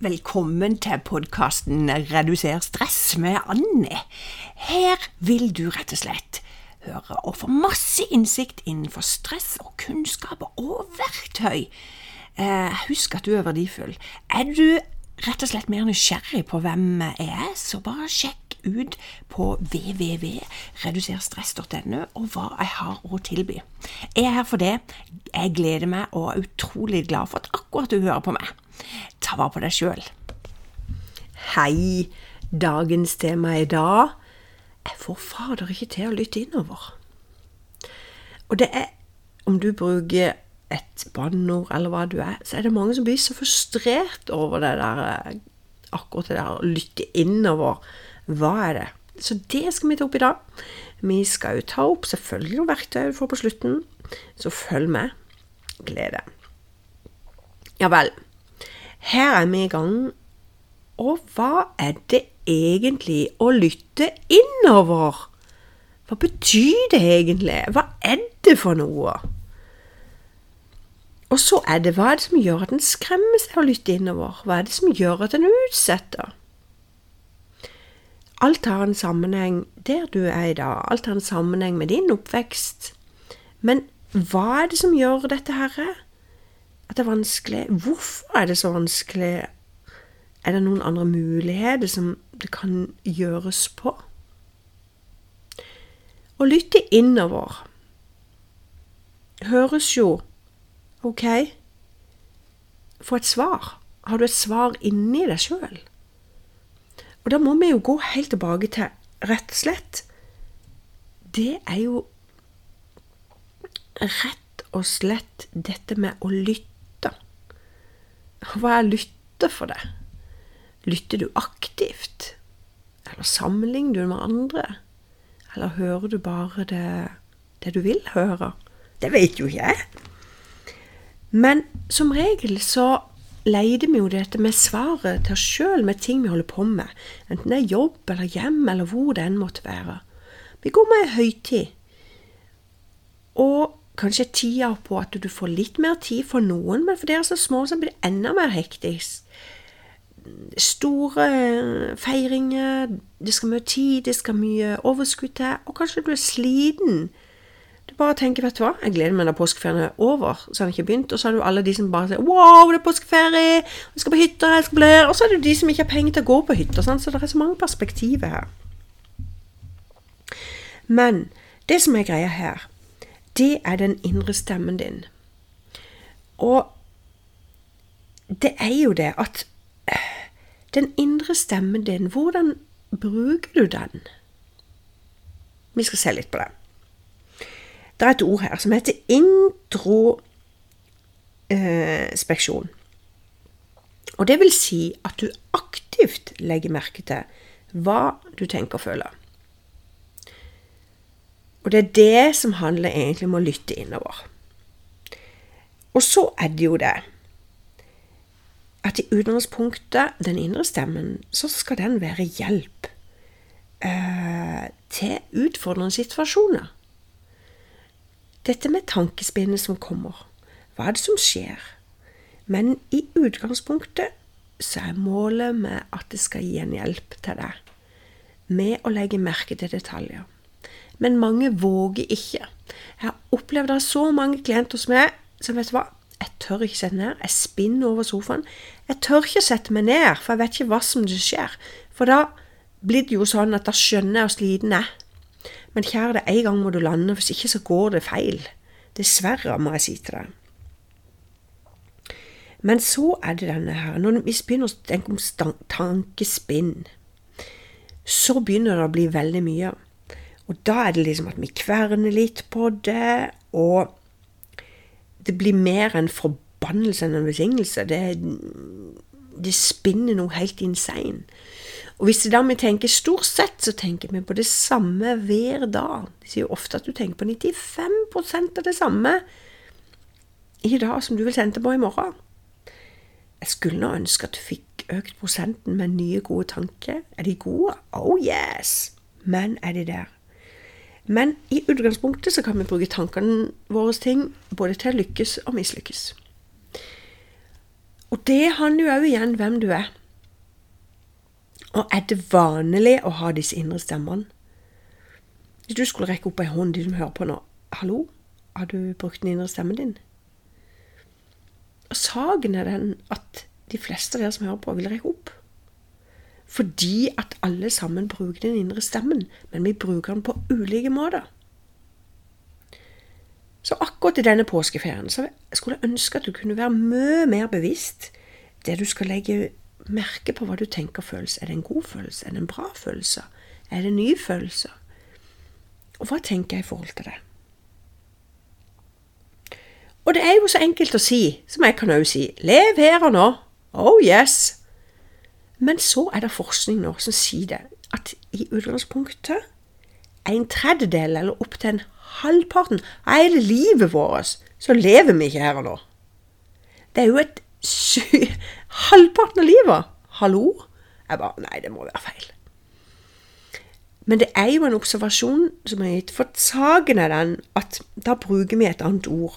Velkommen til podkasten Reduser stress med Anne. Her vil du rett og slett høre og få masse innsikt innenfor stress og kunnskaper og verktøy. Eh, husk at du er verdifull. Er du rett og slett mer nysgjerrig på hvem jeg er, så bare sjekk ut på www.reduserstress.no og hva jeg har å tilby. Jeg er her for det. Jeg gleder meg og er utrolig glad for at akkurat du hører på meg. Ta vare på deg sjøl. Hei. Dagens tema i dag Jeg får fader ikke til å lytte innover. Og det er om du bruker et bannord eller hva du er, så er det mange som blir så frustrert over det der akkurat det der å lytte innover. Hva er det? Så det skal vi ta opp i dag. Vi skal jo ta opp selvfølgelig noen verktøy du får på slutten, så følg med. Glede. Ja vel. Her er vi i gang. Og hva er det egentlig å lytte innover? Hva betyr det egentlig? Hva er det for noe? Og så er det hva er det som gjør at en skremmer seg å lytte innover? Hva er det som gjør at en utsetter? Alt har en sammenheng der du er i dag. Alt har en sammenheng med din oppvekst. Men hva er det som gjør dette her? At det er vanskelig? Hvorfor er det så vanskelig? Er det noen andre muligheter som det kan gjøres på? Å lytte innover høres jo ok Få et svar. Har du et svar inni deg sjøl? Og da må vi jo gå helt tilbake til rett og slett Det er jo rett og slett dette med å lytte. Hva er lytte for deg? Lytter du aktivt? Eller sammenligner du med andre? Eller hører du bare det, det du vil høre? Det vet jo ikke jeg. Men som regel så leide vi jo dette med svaret til oss sjøl med ting vi holder på med, enten det er jobb eller hjem eller hvor det enn måtte være. Vi går med ei høytid, og kanskje tida på at du får litt mer tid for noen, men for dere så små så blir det enda mer hektisk. Store feiringer, det skal mye tid, det skal mye overskudd til, og kanskje du er sliten du bare tenker, vet du hva, jeg gleder meg når påskeferien er over, så har den ikke begynt. Og så har du alle de som bare sier wow, det er påskeferie, jeg skal på hytta, jeg skal bli Og så er det de som ikke har penger til å gå på hytta. Så det er så mange perspektiver her. Men det som er greia her, det er den indre stemmen din. Og det er jo det at den indre stemmen din, hvordan bruker du den? Vi skal se litt på det. Det er et ord her som heter introspeksjon. Og det vil si at du aktivt legger merke til hva du tenker og føler. Og det er det som handler egentlig om å lytte innover. Og så er det jo det at i utgangspunktet, den indre stemmen, så skal den være hjelp eh, til utfordrende situasjoner. Dette med tankespinnet som kommer. Hva er det som skjer? Men i utgangspunktet så er målet med at det skal gi en hjelp til deg, med å legge merke til detaljer. Men mange våger ikke. Jeg har opplevd det så mange klienter hos meg som vet du hva, jeg tør ikke sette meg ned, jeg spinner over sofaen. Jeg tør ikke sette meg ned, for jeg vet ikke hva som skjer. For da blir det jo sånn at da skjønner jeg hvor sliten jeg er. Men kjære deg, en gang må du lande, hvis ikke så går det feil. Dessverre, må jeg si til deg. Men så er det denne her Når vi begynner å tenke om tankespinn, så begynner det å bli veldig mye. Og da er det liksom at vi kverner litt på det, og det blir mer en forbannelse enn en velsignelse. Det, det spinner noe helt insane. Og hvis det da vi tenker stort sett, så tenker vi på det samme hver dag. De sier jo ofte at du tenker på 95% av det samme i dag som du vil sende på i morgen. Jeg skulle nå ønske at du fikk økt prosenten med nye, gode tanker. Er de gode? Oh yes! Men er de der? Men i utgangspunktet så kan vi bruke tankene våre ting både til å lykkes og mislykkes. Og det handler jo òg igjen hvem du er. Og er det vanlig å ha disse indre stemmene? Hvis du skulle rekke opp ei hånd, de som hører på nå, hallo, har du brukt den indre stemmen din? Og saken er den at de fleste av dere som hører på, vil rekke opp. Fordi at alle sammen bruker den indre stemmen, men vi bruker den på ulike måter. Så akkurat i denne påskeferien så skulle jeg ønske at du kunne være mye mer bevisst det du skal legge merke på hva du tenker føles. Er det en god følelse? Er det en bra følelse? Er det nye følelser? Og hva tenker jeg i forhold til det? Og det er jo så enkelt å si, som jeg kan òg si, lev her og nå. Oh yes. Men så er det forskning nå som sier det, at i utgangspunktet en tredjedel eller opptil en halvparten av hele livet vårt, så lever vi ikke her og nå. Det er jo et sy... Halvparten av livet! Hallo? Jeg bare Nei, det må være feil. Men det er jo en observasjon som er gitt. For saken er den at da bruker vi et annet ord.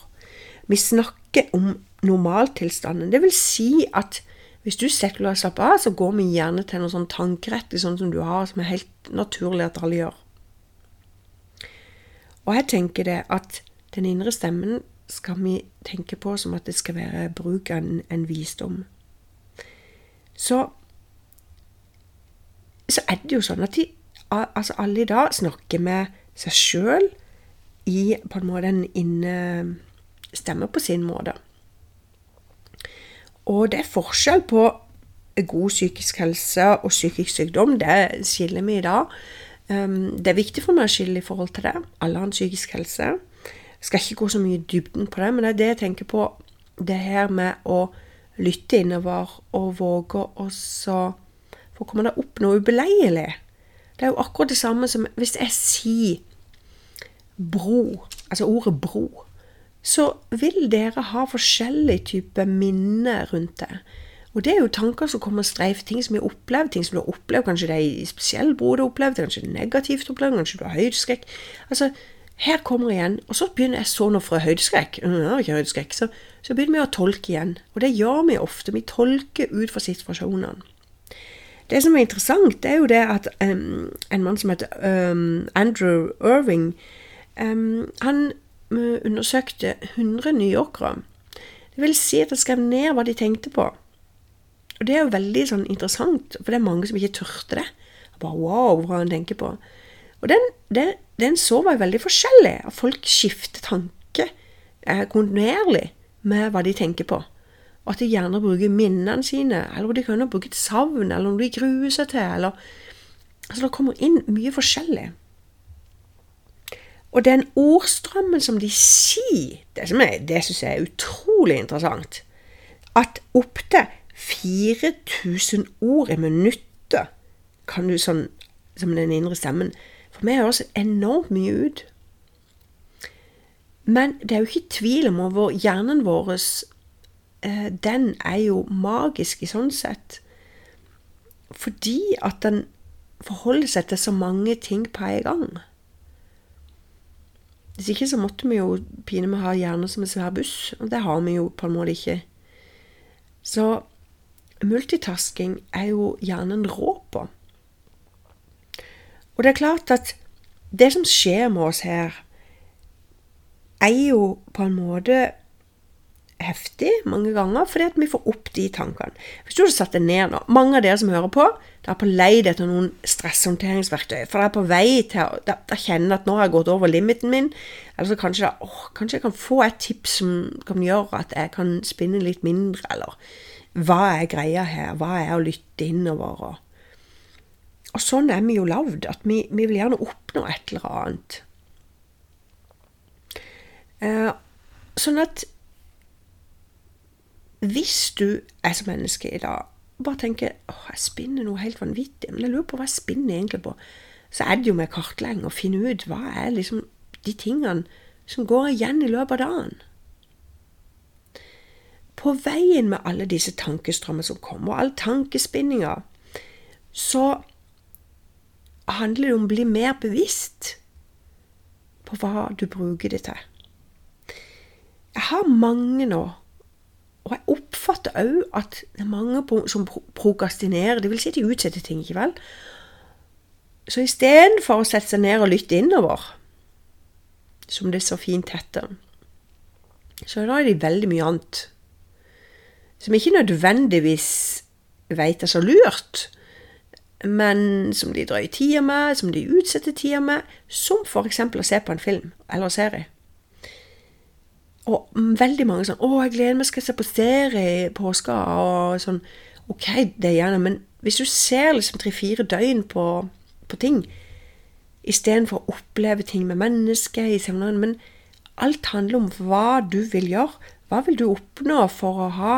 Vi snakker om normaltilstanden. Det vil si at hvis du setter deg og slapper av, så går vi gjerne til noe sånn tankerettig sånn som du har, som er helt naturlig at alle gjør. Og jeg tenker det at den indre stemmen skal vi tenke på som at det skal være bruk av en, en visdom. Så, så er det jo sånn at de, altså alle i dag snakker med seg sjøl i på en måte en innestemme på sin måte. Og det er forskjell på god psykisk helse og psykisk sykdom. Det skiller vi i dag. Um, det er viktig for meg å skille i forhold til det. Alle har en psykisk helse. Jeg skal ikke gå så mye i dybden på det, men det er det jeg tenker på. Det her med å lytte innover og våge å For kommer det opp noe ubeleilig? Det er jo akkurat det samme som hvis jeg sier bro, altså ordet bro, så vil dere ha forskjellige typer minner rundt det. Og det er jo tanker som kommer streif, ting som har opplevd, ting som du har opplevd. Kanskje det er i spesiell bro du har opplevd, kanskje det er negativt opplevd, kanskje du har høydeskrekk. Altså, her kommer igjen. Og så begynner jeg så noe fra høydeskrekk. ikke høydeskrekk. Så, så begynner vi å tolke igjen. Og det gjør vi ofte. Vi tolker ut fra situasjonene. Det som er interessant, det er jo det at um, en mann som heter um, Andrew Irving, um, han undersøkte 100 newyorkere. Det vil si at de skrev ned hva de tenkte på. Og det er jo veldig sånn interessant, for det er mange som ikke turte det. Bare wow, hva han tenker på. Og den, den, den så var veldig forskjellig. At folk skifter tanke eh, kontinuerlig med hva de tenker på. Og at de gjerne bruker minnene sine, eller de kan bruke et savn, eller noe de gruer seg til. eller Altså, det kommer inn mye forskjellig. Og den ordstrømmen som de sier, det, som det syns jeg er utrolig interessant. At opptil 4000 ord i minuttet kan du sånn, som den indre stemmen For meg høres enormt mye ut. Men det er jo ikke tvil om hvor hjernen vår eh, Den er jo magisk i sånn sett. Fordi at den forholder seg til så mange ting på en gang. Hvis ikke så måtte vi jo pine meg ha hjerne som en svær buss, og det har vi jo på en måte ikke. Så multitasking er jo hjernen rå på. Og det er klart at det som skjer med oss her, er jo på en måte heftig mange ganger, fordi at vi får opp de tankene. Hvis du hadde satt det ned nå Mange av dere som hører på, det er på lei etter noen stresshåndteringsverktøy. For det er på vei til å kjenne at nå har jeg gått over limiten min. Eller så kanskje, da, åh, kanskje jeg kan få et tips som kan gjøre at jeg kan spinne litt mindre, eller hva er greia her? Hva er å lytte innover? Og, og sånn er vi jo lagd, at vi, vi, vil gjerne oppnå et eller annet. Eh, sånn at hvis du er som menneske i dag bare tenker åh, jeg spinner noe helt vanvittig, men jeg lurer på hva jeg spinner egentlig på, så er det jo med kartlegging å finne ut hva er liksom de tingene som går igjen i løpet av dagen. På veien med alle disse tankestrømmene som kommer, og all tankespinninga, så handler det om å bli mer bevisst på hva du bruker det til. Jeg har mange nå og jeg oppfatter òg at det er mange som prokastinerer, Det vil si de utsetter ting, ikke vel? Så istedenfor å sette seg ned og lytte innover, som det er så fint heter, så da er det veldig mye annet som ikke nødvendigvis veit er så lurt, men som de drøyer tida med, som de utsetter tida med, som eksempel å se på en film eller serie. Og veldig mange sånn 'Å, jeg gleder meg, skal jeg se på serie i påska.' Og sånn. Ok, det er gjerne, men hvis du ser liksom tre-fire døgn på, på ting istedenfor å oppleve ting med mennesker i seminaren Men alt handler om hva du vil gjøre. Hva vil du oppnå for å ha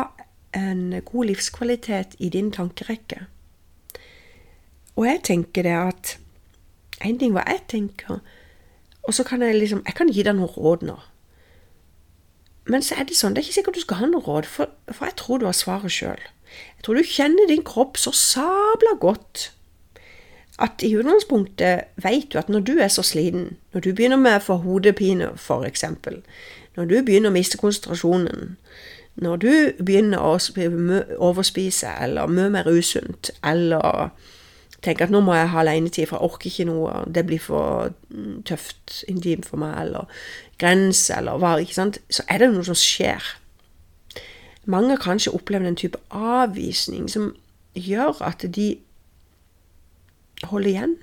en god livskvalitet i din tankerekke? Og jeg tenker det at En ting hva jeg tenker, og så kan jeg liksom Jeg kan gi deg noen råd nå. Men så er det sånn, det er ikke sikkert du skal ha noe råd, for, for jeg tror du har svaret sjøl. Jeg tror du kjenner din kropp så sabla godt at i utgangspunktet vet du at når du er så sliten, når du begynner med få hodepine f.eks., når du begynner å miste konsentrasjonen, når du begynner å overspise eller mye mer usunt, eller tenker at nå må jeg ha alenetid, for jeg orker ikke noe, det blir for mm, tøft, intimt for meg, eller grense, eller hva, ikke sant, så er det noe som skjer. Mange kanskje opplevd en type avvisning som gjør at de holder igjen.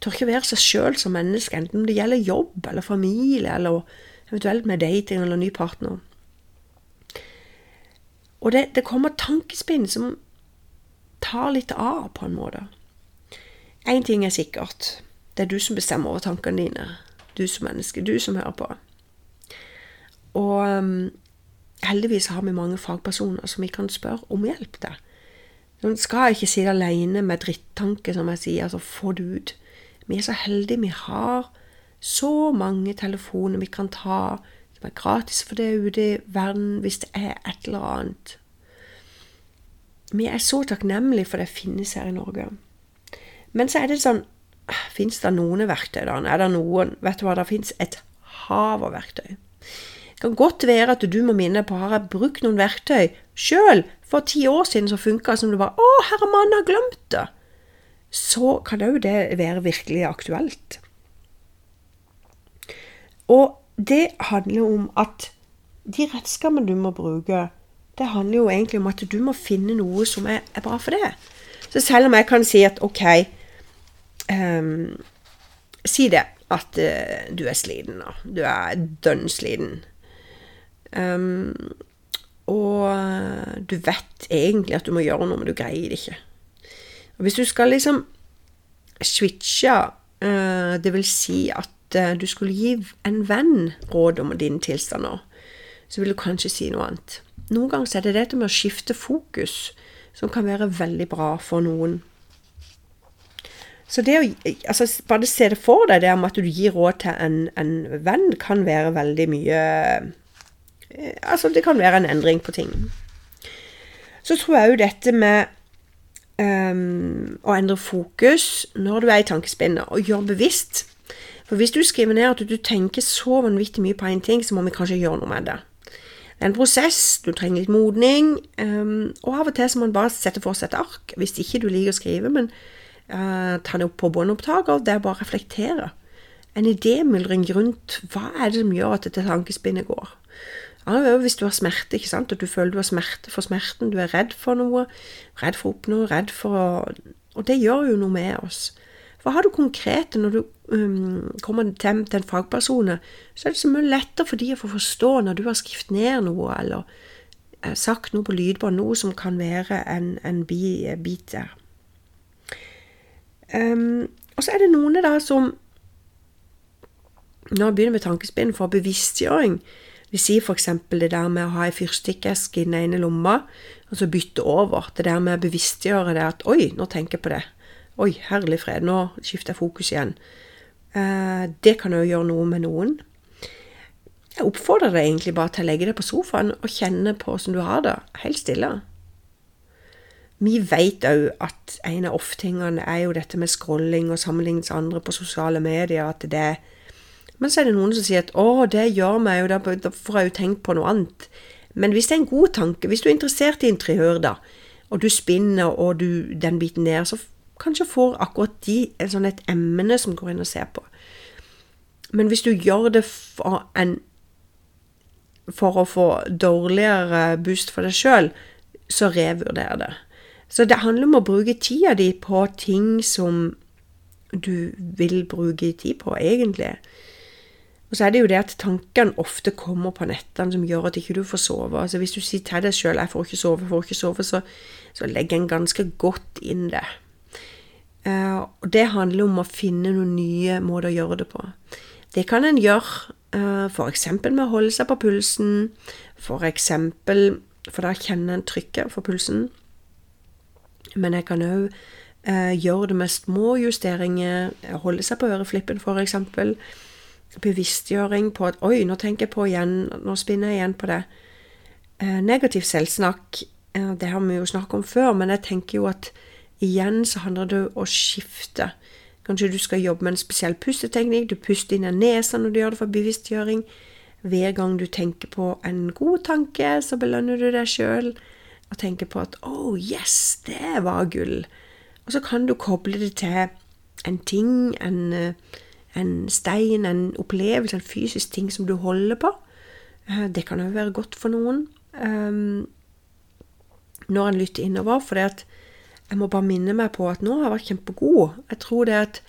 Tør ikke være seg sjøl som menneske, enten det gjelder jobb eller familie, eller eventuelt med dating eller ny partner. Og det, det kommer tankespinn som tar litt av, på en måte. Én ting er sikkert. Det er du som bestemmer over tankene dine. Du som menneske. Du som hører på. Og um, heldigvis har vi mange fagpersoner som vi kan spørre om hjelp til. Man skal ikke sitte alene med drittanke, som jeg sier. altså Få det ut. Vi er så heldige. Vi har så mange telefoner vi kan ta som er gratis for det ute i verden hvis det er et eller annet. Vi er så takknemlige for det finnes her i Norge. Men så er det sånn Fins det noen verktøy, da? Er det noen Vet du hva, det fins et hav av verktøy. Det kan godt være at du må minne på har jeg brukt noen verktøy sjøl for ti år siden som funka som du bare 'Å, herremann, har glemt det'. Så kan òg det være virkelig aktuelt. Og det handler om at de redskapene du må bruke, det handler jo egentlig om at du må finne noe som er, er bra for det. Så selv om jeg kan si at OK um, Si det at uh, du er sliten da. Du er dønn sliten. Um, og eh, du vet egentlig at du må gjøre noe, men du greier det ikke. Og hvis du skal liksom switche, uh, det vil si at uh, du skulle gi en venn råd om dine tilstander, så vil du kanskje si noe annet. Noen ganger er det dette med å skifte fokus som kan være veldig bra for noen. Så det å altså, bare se det for deg, det om at du gir råd til en, en venn, kan være veldig mye Eh, altså, det kan være en endring på ting. Så tror jeg jo dette med um, å endre fokus når du er i tankespinnet, og gjøre bevisst. For hvis du skriver ned at du tenker så vanvittig mye på én ting, så må vi kanskje gjøre noe med det. Det er en prosess, du trenger litt modning, um, og av og til så må man bare sette for seg et ark. Hvis ikke du liker å skrive, men ta det opp på båndopptaker, det er bare å reflektere. En idémyldring rundt hva er det som gjør at dette tankespinnet går. Ja, hvis du har smerte, ikke sant, og du føler du har smerte for smerten, du er redd for noe, redd for å oppnå, redd for å Og det gjør jo noe med oss. Hva har du konkrete når du um, kommer til, til en fagperson, så er det så mye lettere for de å få forstå når du har skrevet ned noe, eller uh, sagt noe på lydbånd, noe som kan være en, en bit der. Um, og så er det noen da som Når jeg begynner med tankespinn for bevisstgjøring, vi sier f.eks. det der med å ha ei fyrstikkeske i den ene lomma, og så bytte over. Det der med å bevisstgjøre det at Oi, nå tenker jeg på det. Oi, herlig fred, nå skifter jeg fokus igjen. Uh, det kan jo gjøre noe med noen. Jeg oppfordrer deg egentlig bare til å legge deg på sofaen og kjenne på hvordan du har det, helt stille. Vi vet òg at en av oftingene er jo dette med scrolling og sammenlignes andre på sosiale medier, at det men så er det noen som sier at 'å, det gjør meg jo, da får jeg jo tenkt på noe annet'. Men hvis det er en god tanke, hvis du er interessert i interiør, da, og du spinner og du, den biten der, så kanskje får akkurat de et, sånn et emne som går inn og ser på. Men hvis du gjør det for, en, for å få dårligere boost for deg sjøl, så revurder det. Så det handler om å bruke tida di på ting som du vil bruke tid på, egentlig. Og så er det jo det at tankene ofte kommer på nettene som gjør at ikke du får sove. Altså Hvis du sier til deg sjøl 'jeg får ikke sove, jeg får ikke sove', så, så legger en ganske godt inn det. Uh, og det handler om å finne noen nye måter å gjøre det på. Det kan en gjøre uh, f.eks. med å holde seg på pulsen, f.eks. For, for da kjenner en trykket for pulsen. Men jeg kan òg eh, gjøre det med små justeringer, holde seg på øreflippen f.eks bevisstgjøring på at Oi, nå tenker jeg på igjen, nå spinner jeg igjen på det. Eh, negativ selvsnakk, eh, det har vi jo snakket om før, men jeg tenker jo at igjen så handler det om å skifte. Kanskje du skal jobbe med en spesiell pusteteknikk. Du puster inn i nesa når du gjør det for bevisstgjøring. Hver gang du tenker på en god tanke, så belønner du deg sjøl og tenker på at oh, yes, det var gull'. Og så kan du koble det til en ting, en en stein, en opplevelse, en fysisk ting som du holder på. Eh, det kan òg være godt for noen. Um, når en lytter innover. For jeg må bare minne meg på at nå har jeg vært kjempegod. Jeg tror det at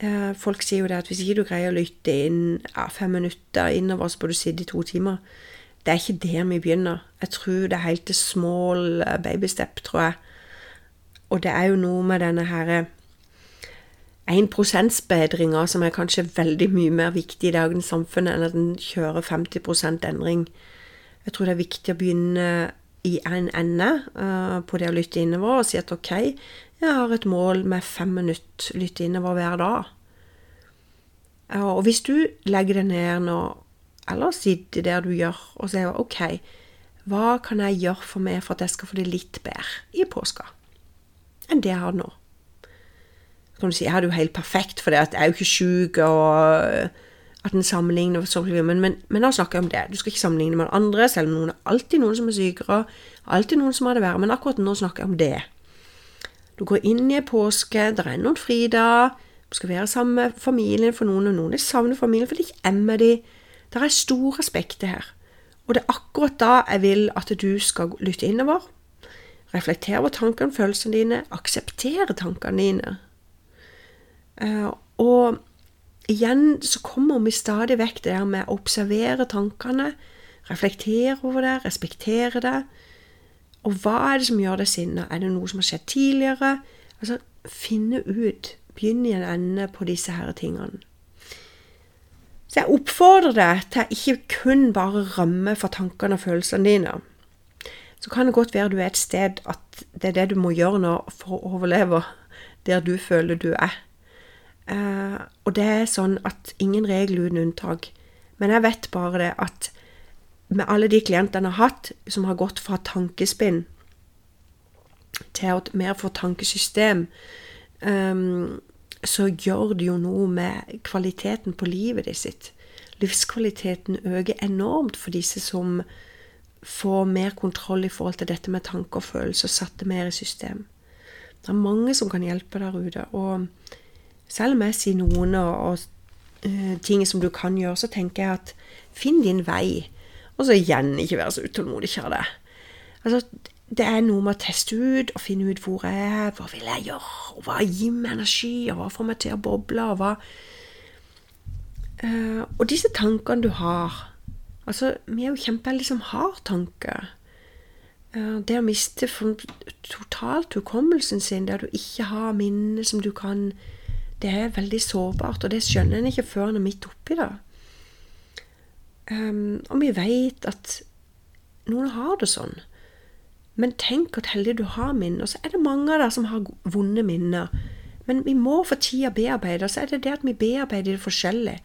eh, Folk sier jo det at hvis ikke du greier å lytte inn ja, fem minutter innover, så bør du sitte i to timer. Det er ikke der vi begynner. Jeg tror det er helt til small eh, babystep, tror jeg. Og det er jo noe med denne herre 1 %-bedringa som er kanskje veldig mye mer viktig i dagens samfunn enn at en kjører 50 endring. Jeg tror det er viktig å begynne i en ende uh, på det å lytte innover og si at OK, jeg har et mål med fem minutter lytte innover hver dag. Og hvis du legger det ned nå, eller sitte der du gjør, og sier OK, hva kan jeg gjøre for meg for at jeg skal få det litt bedre i påska enn det jeg har nå? kan du si, jeg hadde jo helt perfekt, for jeg er jo ikke sjuk, og at en sammenligner. Men, men, men da snakker jeg om det. Du skal ikke sammenligne med andre, selv om noen er alltid noen som er sykere. Alltid noen som har det verre. Men akkurat nå snakker jeg om det. Du går inn i påske, det er noen fridager. Du skal være sammen med familien for noen, og noen er savner familien fordi de ikke er med dem. Det er stor respekt her. Og det er akkurat da jeg vil at du skal lytte innover. Reflektere over tankene og følelsene dine. Akseptere tankene dine. Eh, og igjen så kommer vi stadig vekk det der med å observere tankene, reflektere over det, respektere det. Og hva er det som gjør deg sinna? Er det noe som har skjedd tidligere? Altså, finne ut. Begynn i en ende på disse her tingene. Så jeg oppfordrer deg til ikke kun bare rømme for tankene og følelsene dine. Så kan det godt være du er et sted at det er det du må gjøre nå for å overleve der du føler du er. Eh, og det er sånn at ingen regel uten unntak. Men jeg vet bare det at med alle de klientene jeg har hatt, som har gått fra tankespinn til et mer få tankesystem, um, så gjør det jo noe med kvaliteten på livet ditt sitt. Livskvaliteten øker enormt for disse som får mer kontroll i forhold til dette med tanker og følelser, satt det mer i system. Det er mange som kan hjelpe der ute. og selv om jeg sier noen og, og uh, ting som du kan gjøre, så tenker jeg at finn din vei. Og så igjen, ikke være så utålmodig, kjære deg. Altså, det er noe med å teste ut og finne ut hvor jeg er, hva vil jeg gjøre, og hva gir meg energi, og hva får meg til å boble, og hva uh, Og disse tankene du har Altså, vi er jo kjempeheldige som har tanker. Uh, det å miste totalt hukommelsen sin, der du ikke har minner som du kan det er veldig sårbart, og det skjønner en ikke før en er midt oppi det. Um, og vi vet at noen har det sånn. Men tenk hvor heldig du har minner. Og så er det mange av dere som har vonde minner. Men vi må for tida bearbeide, og Så er det det at vi bearbeider det forskjellig.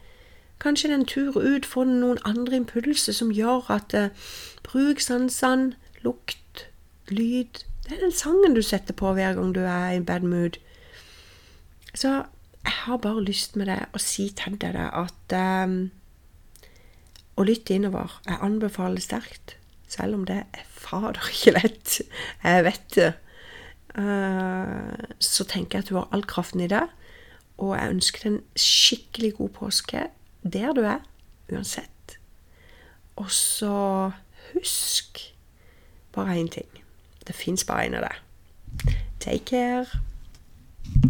Kanskje det er en tur ut for noen andre impulser som gjør at uh, Bruk sansene, lukt, lyd Det er den sangen du setter på hver gang du er i bad mood. Så jeg har bare lyst med det å si til deg at um, å lytte innover Jeg anbefaler sterkt. Selv om det er fader ikke lett. Jeg vet det. Eh, så tenker jeg at du har all kraften i det. Og jeg ønsker deg en skikkelig god påske der du er, uansett. Og så husk bare én ting. Det fins bare én av deg. Take care.